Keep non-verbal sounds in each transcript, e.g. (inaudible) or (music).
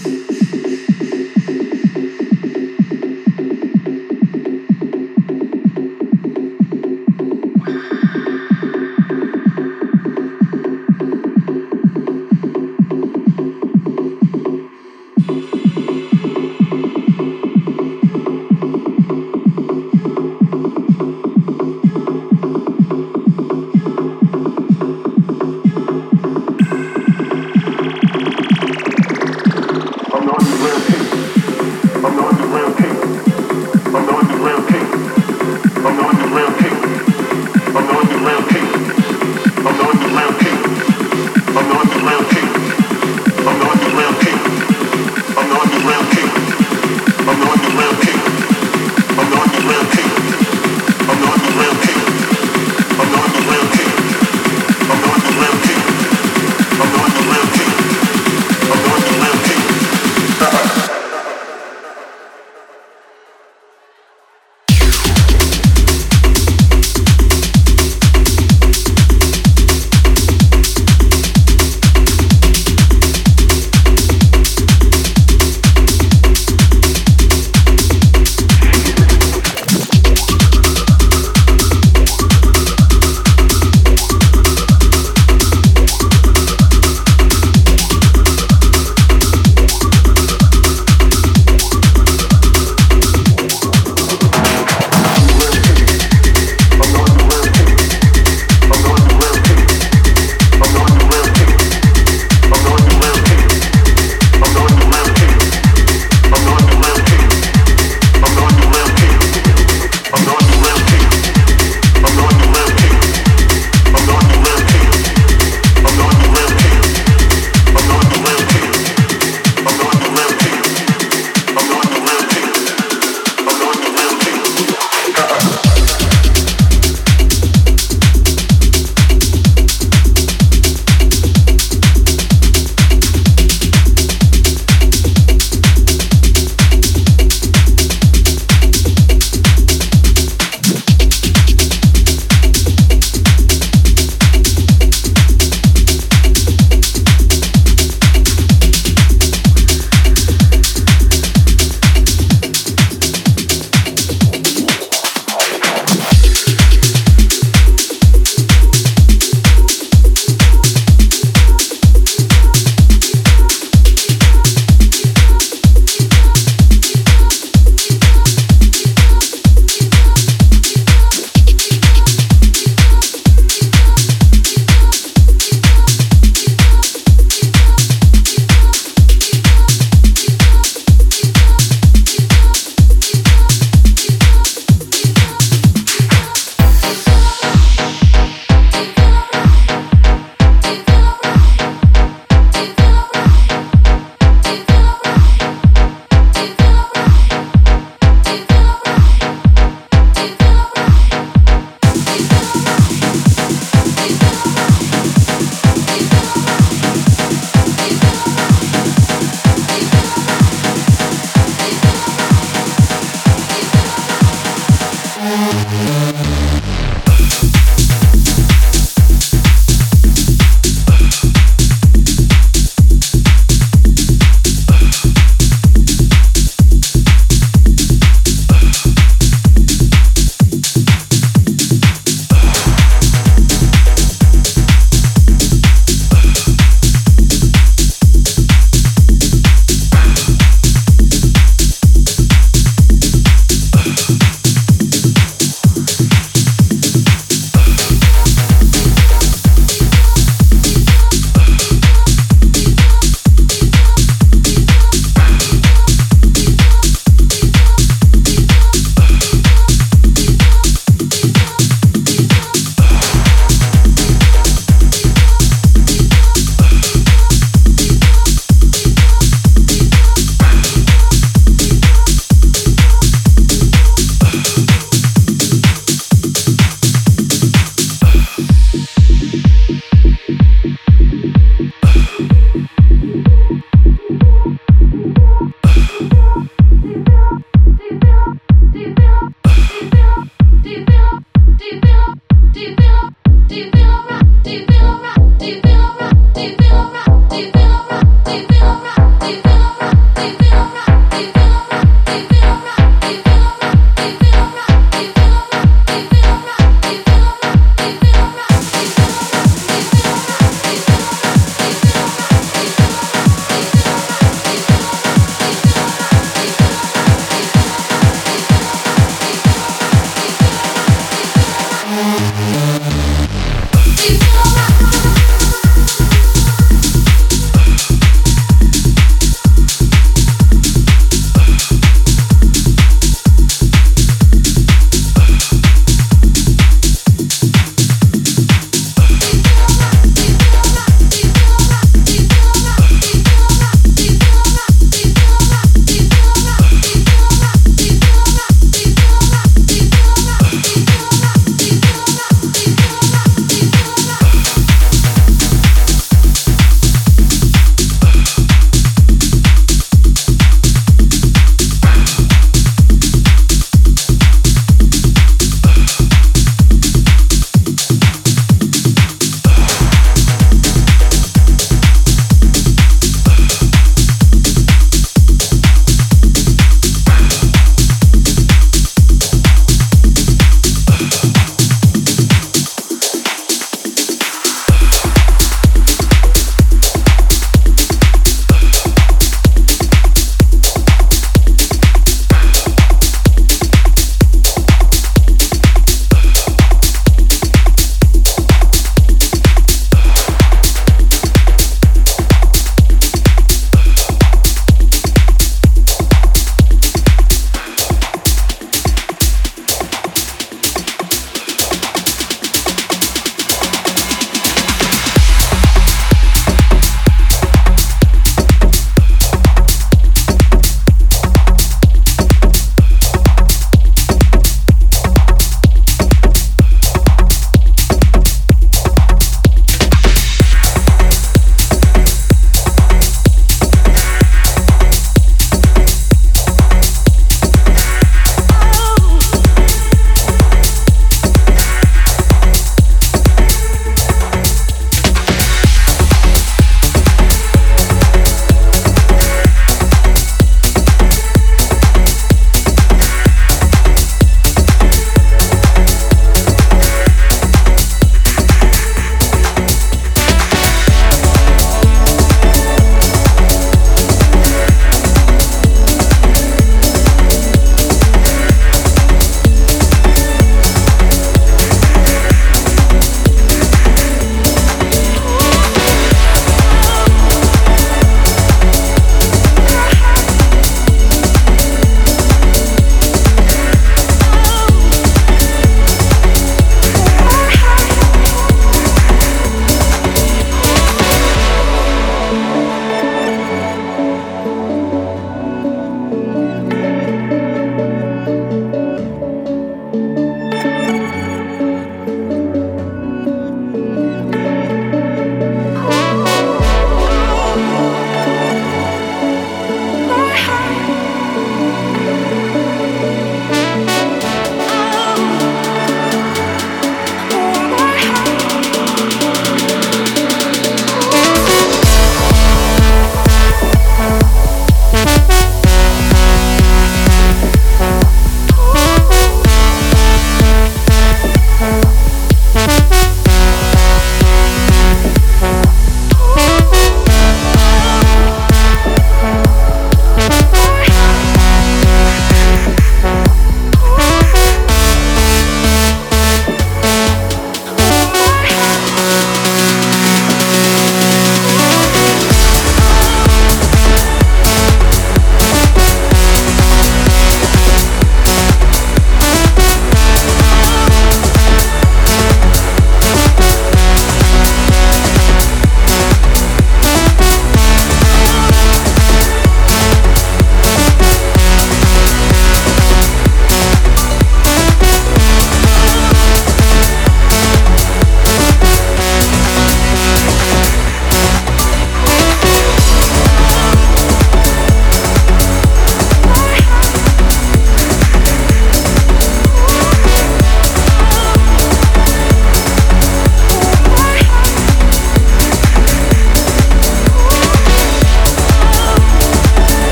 From (laughs) the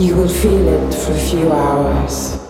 You will feel it for a few hours.